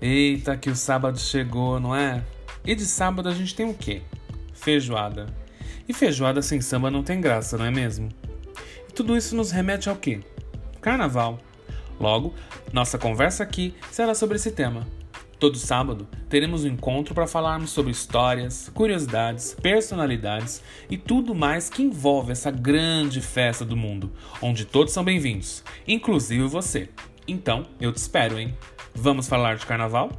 Eita, que o sábado chegou, não é? E de sábado a gente tem o quê? Feijoada. E feijoada sem samba não tem graça, não é mesmo? E tudo isso nos remete ao quê? Carnaval. Logo, nossa conversa aqui será sobre esse tema. Todo sábado teremos um encontro para falarmos sobre histórias, curiosidades, personalidades e tudo mais que envolve essa grande festa do mundo, onde todos são bem-vindos, inclusive você. Então, eu te espero, hein? Vamos falar de carnaval?